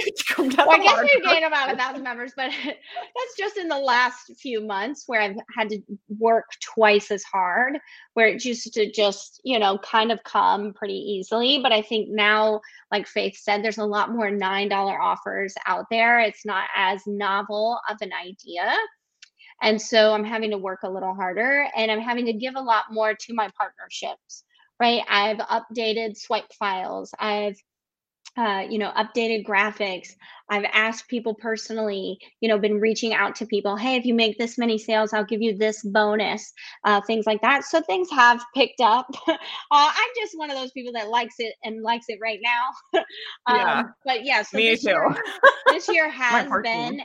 well, I guess we've gained about a thousand members, but [LAUGHS] that's just in the last few months where I've had to work twice as hard, where it used to just, you know, kind of come pretty easily. But I think now, like Faith said, there's a lot more $9 offers out there. It's not as novel of an idea. And so I'm having to work a little harder and I'm having to give a lot more to my partnerships, right? I've updated swipe files. I've uh, you know, updated graphics. I've asked people personally, you know, been reaching out to people, hey, if you make this many sales, I'll give you this bonus, uh, things like that. So things have picked up. [LAUGHS] uh, I'm just one of those people that likes it and likes it right now. [LAUGHS] um, Yeah. But yeah, so Me this too. year, this year [LAUGHS] has been.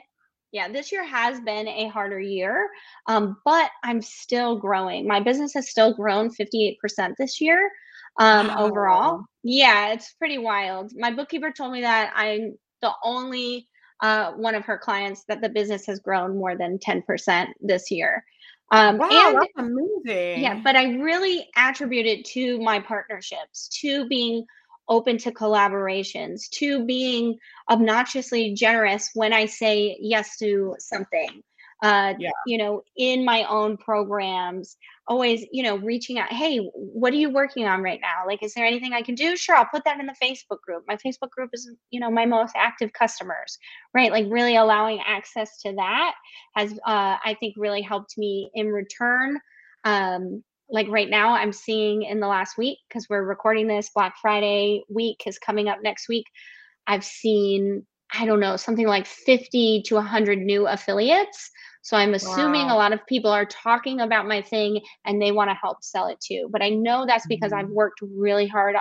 Yeah this year has been a harder year um, but i'm still growing. My business has still grown 58% this year um, overall. Yeah it's pretty wild. My bookkeeper told me that i'm the only uh, one of her clients that the business has grown more than 10% this year. Um, Wow, and that's amazing. yeah, but I really attribute it to my partnerships, to being open to collaborations, to being obnoxiously generous when I say yes to something. Uh, Yeah. you know, in my own programs, always, you know, reaching out, hey, what are you working on right now? Like, is there anything I can do? Sure, I'll put that in the Facebook group. My Facebook group is, you know, my most active customers, right? Like, really allowing access to that has, uh, I think, really helped me in return um like right now i'm seeing in the last week because we're recording this black friday week is coming up next week i've seen i don't know something like 50 to 100 new affiliates. So i'm assuming a lot of people are talking about my thing and they want to help sell it too. But i know that's because i've Mhm. worked really hard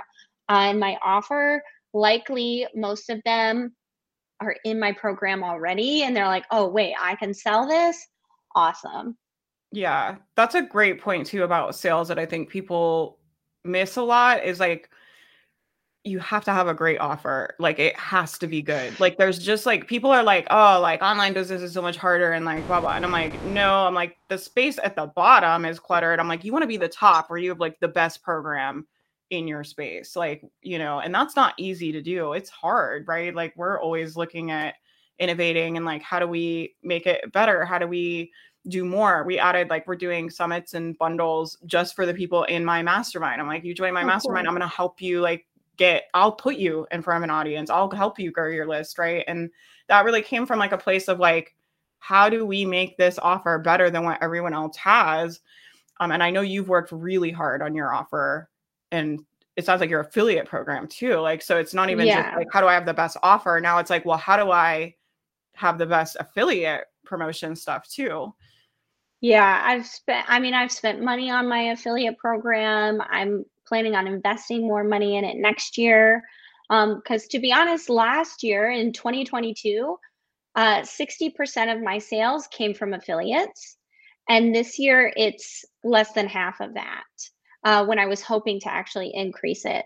on my offer. Likely most of them are in my program already and they're like oh wait i can sell this? Awesome Yeah, that's a great point too about sales that I think people miss a lot is like you have to have a great offer. Like it has to be good. Like there's just like people are like, oh, like online business is so much harder and like blah blah. And I'm like, no, I'm like the space at the bottom is cluttered. I'm like, you want to be the top where you have like the best program in your space. Like, you know, and that's not easy to do. It's hard, right? Like we're always looking at innovating and like how do we make it better? How do we do more. We added like we're doing summits and bundles just for the people in my mastermind. I'm like, you join my Oh, mastermind, cool. I'm gonna help you like get I'll put you in front of an audience. I'll help you grow your list, right? And that really came from like a place of like, how do we make this offer better than what everyone else has? Um, and I know you've worked really hard on your offer and it sounds like your affiliate program too. Like, so it's not even Yeah. just like, how do I have the best offer? Now it's like, well, how do I have the best affiliate promotion stuff too? Yeah, I've spent, I mean, I've spent money on my affiliate program. I'm planning on investing more money in it next year. Um, because to be honest, last year in 2022, uh, 60% of my sales came from affiliates. And this year it's less than half of that uh, when I was hoping to actually increase it.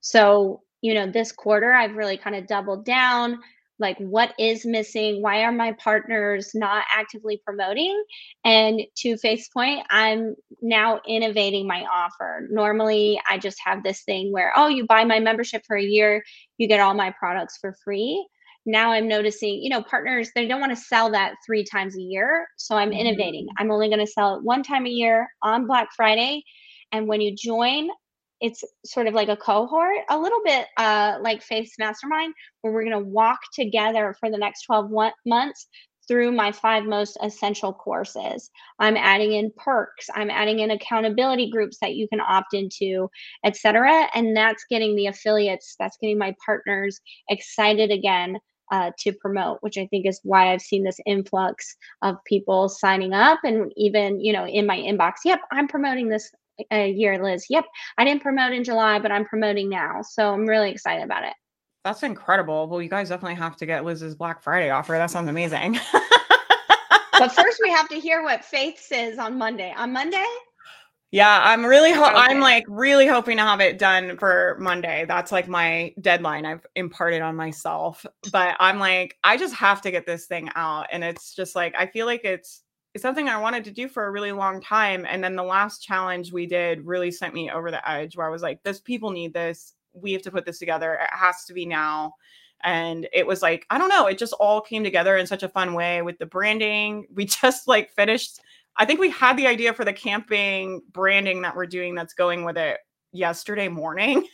So, you know, this quarter I've really kind of doubled down like what is missing? Why are my partners not actively promoting? And to Faith's point i'm now innovating my offer. Normally i just have this thing where oh you buy my membership for a year you get all my products for free. Now i'm noticing you know partners they don't want to sell that three times a year so i'm Mhm. innovating. I'm only going to sell it one time a year on black friday and when you join it's sort of like a cohort a little bit uh, like faith's mastermind where we're going to walk together for the next 12 one- months through my five most essential courses. I'm adding in perks, I'm adding in accountability groups that you can opt into, etc. And that's getting the affiliates, that's getting my partners excited again uh, to promote, which I think is why I've seen this influx of people signing up and even, you know, in my inbox, yep, I'm promoting this a year, Liz. Yep, I didn't promote in July, but I'm promoting now. So I'm really excited about it. That's incredible. Well, you guys definitely have to get Liz's Black Friday offer. That sounds amazing. But [LAUGHS] first, we have to hear what Faith says on Monday. On Monday, yeah, I'm really ho- I'm like really hoping to have it done for Monday. That's like my deadline I've imparted on myself. But I'm like I just have to get this thing out and it's just like I feel like it's something I wanted to do for a really long time and then the last challenge we did really sent me over the edge where I was like this people need this. We have to put this together. It has to be now. and it was like i don't know it just all came together in such a fun way with the branding [LAUGHS] we just like finished i think we had the idea for the camping branding that we're doing that's going with it yesterday morning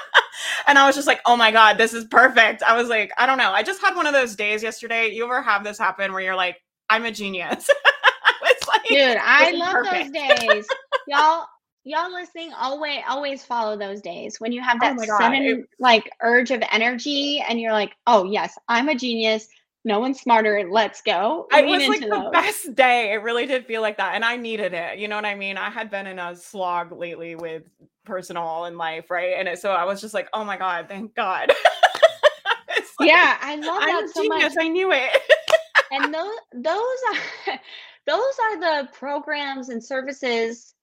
[LAUGHS] and i was just like oh my god this is perfect i was like i don't know i just had one of those days yesterday you ever have this happen where you're like i'm a genius [LAUGHS] Dude, [LAUGHS] I love perfect. those days. [LAUGHS] y'all, y'all listening, always always follow those days when you have Oh that God, sudden it- like urge of energy and you're like, oh yes, I'm a genius. No one's smarter. Let's go. It Lean was like the those. best day. It really did feel like that. And I needed it. You know what I mean? I had been in a slog lately with personal and life, right? And it, so I was just like, oh my God, thank God. [LAUGHS] Like, Yeah, I love I'm that a so much. genius. I knew it. and those those are those are the programs and services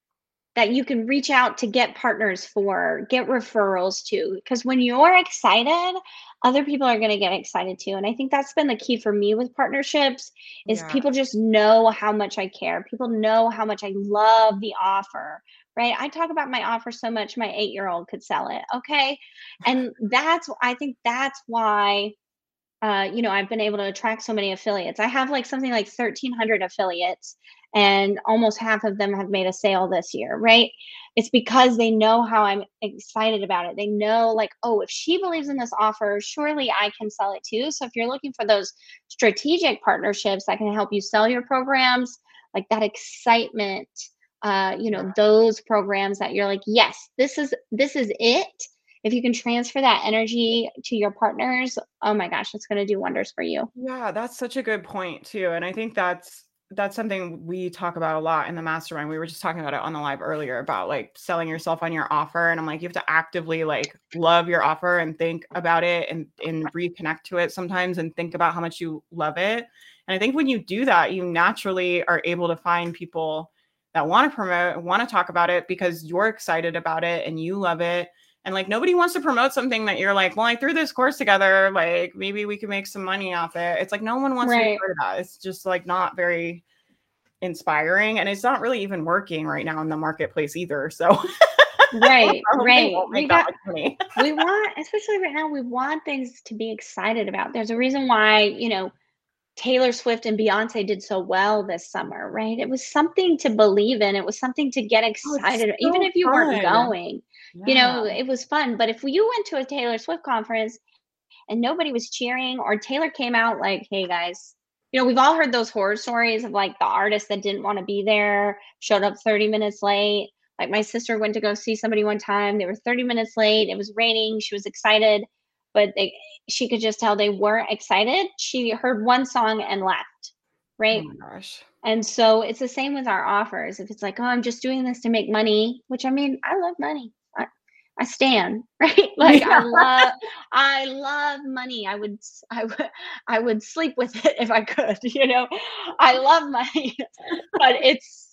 that you can reach out to get partners for get referrals to because when you're excited other people are going to get excited too. And i think that's been the key for me with partnerships is Yeah. people just know how much i care. People know how much i love the offer right? I talk about my offer so much my eight year old could sell it okay? And that's i think that's why uh, you know, I've been able to attract so many affiliates. I have like something like 1,300 affiliates, and almost half of them have made a sale this year, right? It's because they know how I'm excited about it. They know, like, oh, if she believes in this offer, surely I can sell it too. So if you're looking for those strategic partnerships that can help you sell your programs, like that excitement, uh, you know, those programs that you're like, yes, this is this is it if you can transfer that energy to your partners oh my gosh it's going to do wonders for you Yeah, that's such a good point too. And I think that's that's something we talk about a lot in the mastermind. We were just talking about it on the live earlier about like selling yourself on your offer. And I'm like, you have to actively like love your offer and think about it and, and reconnect to it sometimes and think about how much you love it. And I think when you do that, you naturally are able to find people that want to promote and want to talk about it because you're excited about it and you love it. And like nobody wants to promote something that you're like, well, I threw this course together. Like maybe we could make some money off it. It's like no one wants to be Right. part of that. It's just like not very inspiring, and it's not really even working right now in the marketplace either. So [LAUGHS] right right we got we want especially right now we want things to be excited about there's a reason why you know taylor swift and beyonce did so well this summer right? It was something to believe in. It was something to get oh, excited even so if you weren't fun. going you know it was fun. But if you went to a taylor swift conference and nobody was cheering or taylor came out like hey guys you know we've all heard those horror stories of like the artist that didn't want to be there showed up 30 minutes late. Like my sister went to go see somebody one time. They were 30 minutes late. It was raining. She was excited but they she could just tell they weren't excited she heard one song and left right Oh gosh. and so it's the same with our offers. If it's like, oh, I'm just doing this to make money, which I mean, I love money. I, I stand, [LAUGHS] right? Like Yeah. I love I love money. I would I would I would sleep with it if I could, [LAUGHS] you know. I love money. [LAUGHS] but it's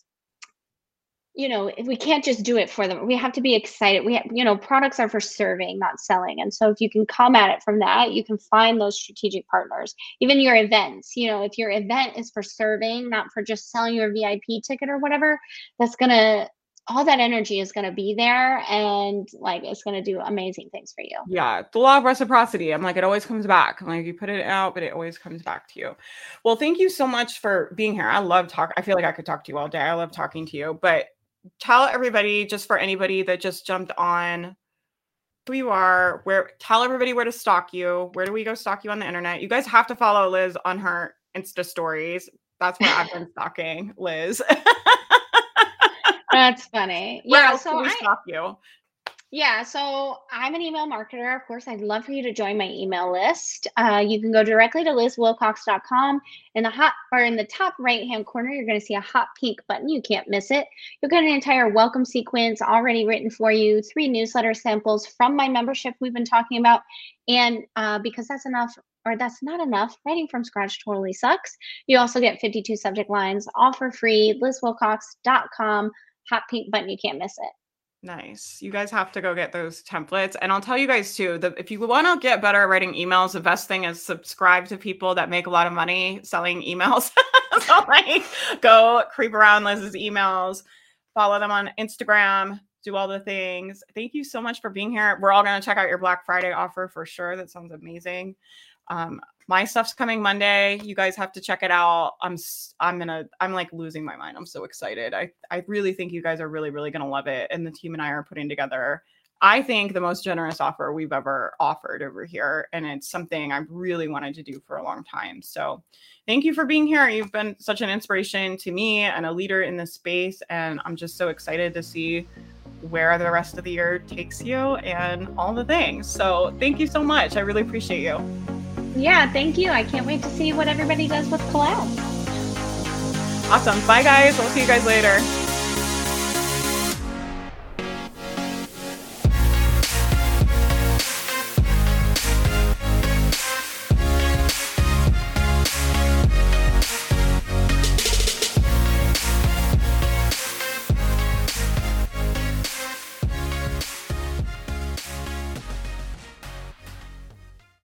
you know, we can't just do it for them. We have to be excited. We have, you know, products are for serving, not selling. And so if you can come at it from that, you can find those strategic partners even your events you know if your event is for serving not for just selling your vip ticket or whatever that's gonna all that energy is gonna be there and like it's gonna do amazing things for you Yeah, the law of reciprocity. I'm like, it always comes back. Like, you put it out, but it always comes back to you. Well, thank you so much for being here. I love talk. I feel like I could talk to you all day. I love talking to you. But tell everybody, just for anybody that just jumped on who you are, where tell everybody where to stalk you. Where do we go stalk you on the internet? You guys have to follow Liz on her Insta stories. That's where I've been stalking Liz. [LAUGHS] that's funny Where yeah else so can we I, stalk you? Yeah, so I'm an email marketer. Of course, I'd love for you to join my email list. Uh, you can go directly to lizwilcox.com. In the hot or in the top right hand corner, you're going to see a hot pink button. You can't miss it. You'll get an entire welcome sequence already written for you, three newsletter samples from my membership we've been talking about. And uh, because that's enough, or that's not enough, writing from scratch totally sucks. You also get 52 subject lines, all for free. lizwilcox.com, hot pink button. You can't miss it. Nice. You guys have to go get those templates. And I'll tell you guys too, that if you want to get better at writing emails, the best thing is subscribe to people that make a lot of money selling emails. [LAUGHS] so like go creep around Liz's emails, follow them on Instagram, do all the things. Thank you so much for being here. We're all to check out your Black Friday offer for sure. That sounds amazing. Um, my stuff's coming Monday. You guys have to check it out. I'm I'm gonna I'm like losing my mind. I'm so excited. I I really think you guys are really really gonna love it. And the team and I are putting together I think the most generous offer we've ever offered over here. And it's something I've really wanted to do for a long time. So thank you for being here. You've been such an inspiration to me and a leader in this space. And I'm just so excited to see where the rest of the year takes you and all the things. So thank you so much. I really appreciate you. Yeah, thank you. I can't wait to see what everybody does with collab. Awesome. Bye, guys. We'll see you guys later.